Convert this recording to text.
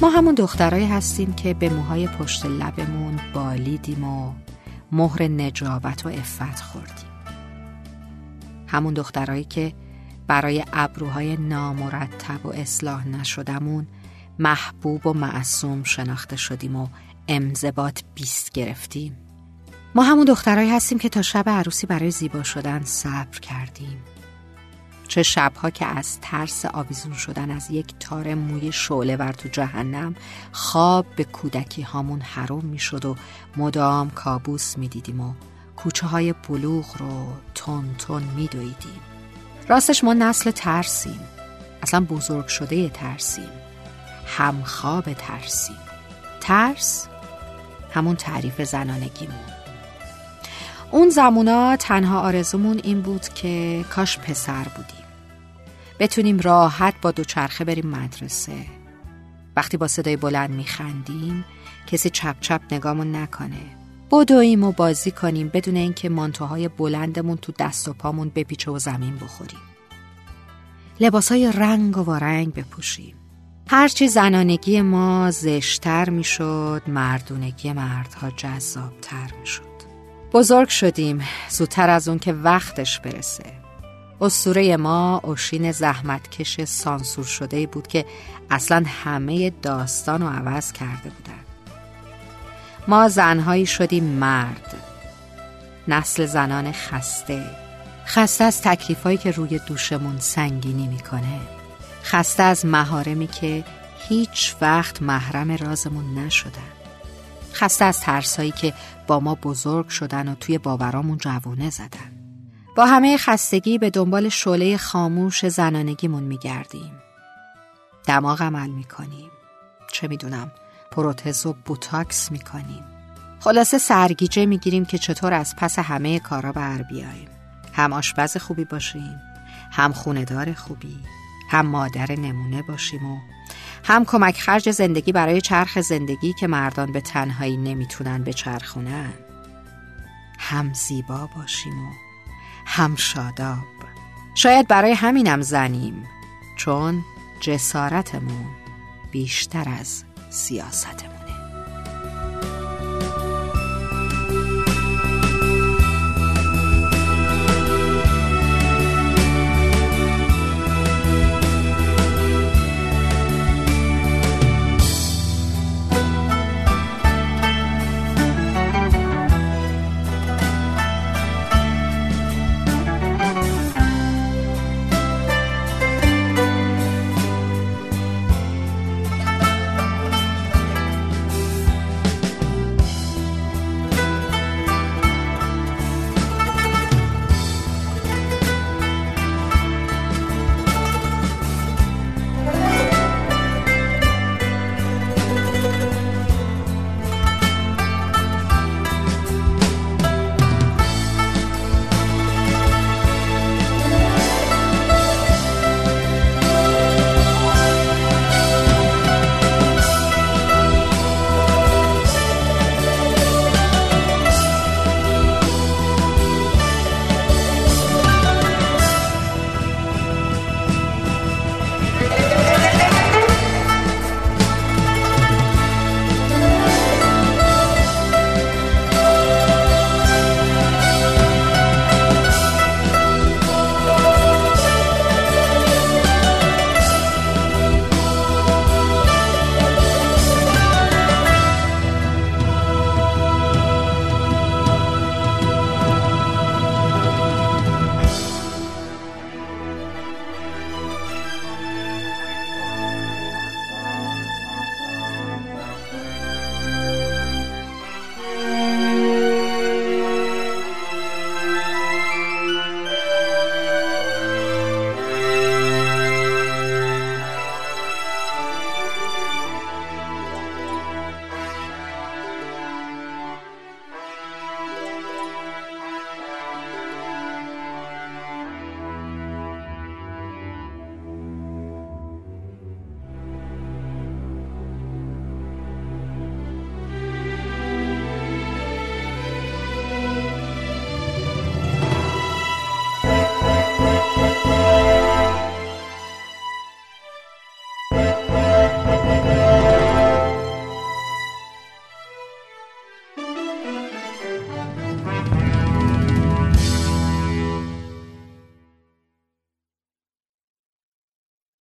ما همون دخترایی هستیم که به موهای پشت لبمون بالیدیم و مهر نجابت و افت خوردیم. همون دخترایی که برای ابروهای نامرتب و اصلاح نشدمون محبوب و معصوم شناخته شدیم و امزبات بیست گرفتیم. ما همون دخترایی هستیم که تا شب عروسی برای زیبا شدن صبر کردیم. چه شبها که از ترس آویزون شدن از یک تار موی شعله ور تو جهنم خواب به کودکی هامون حروم می شد و مدام کابوس می دیدیم و کوچه های بلوغ رو تون تون می دویدیم. راستش ما نسل ترسیم. اصلا بزرگ شده ترسیم. همخواب ترسیم. ترس همون تعریف زنانگیمون. اون زمونا تنها آرزومون این بود که کاش پسر بودیم. بتونیم راحت با دوچرخه بریم مدرسه. وقتی با صدای بلند میخندیم کسی چپ چپ نگامون نکنه. بدویم و بازی کنیم بدون اینکه مانتوهای بلندمون تو دست و پامون بپیچه و زمین بخوریم. لباسای رنگ و وارنگ بپوشیم. هرچی زنانگی ما زشتر می‌شد مردونگی مردها جذابتر می‌شد. بزرگ شدیم. زودتر از اون که وقتش برسه. اسطوره ما اوشین زحمتکش سانسور شده بود که اصلا همه داستان رو عوض کرده بودن. ما زنهایی شدیم مرد. نسل زنان خسته. خسته از تکلیفایی که روی دوشمون سنگینی می‌کنه. خسته از مهارمی که هیچ وقت محرم رازمون نشدن. خسته از ترسایی که با ما بزرگ شدن و توی باورامون جوونه زدن. با همه خستگی به دنبال شعله خاموش زنانگیمون میگردیم. دماغ عمل می‌کنیم. چه می‌دونم پروتز و بوتاکس می‌کنیم. خلاصه سرگیجه می‌گیریم که چطور از پس همه کارا بر بیاییم. هم آشپز خوبی باشیم هم خوندار خوبی هم مادر نمونه باشیم و هم کمک خرج زندگی برای چرخ زندگی که مردان به تنهایی نمی‌تونن به چرخونن هم زیبا باشیم و هم شاداب شاید برای همینم زنیم چون جسارتمون بیشتر از سیاستمون.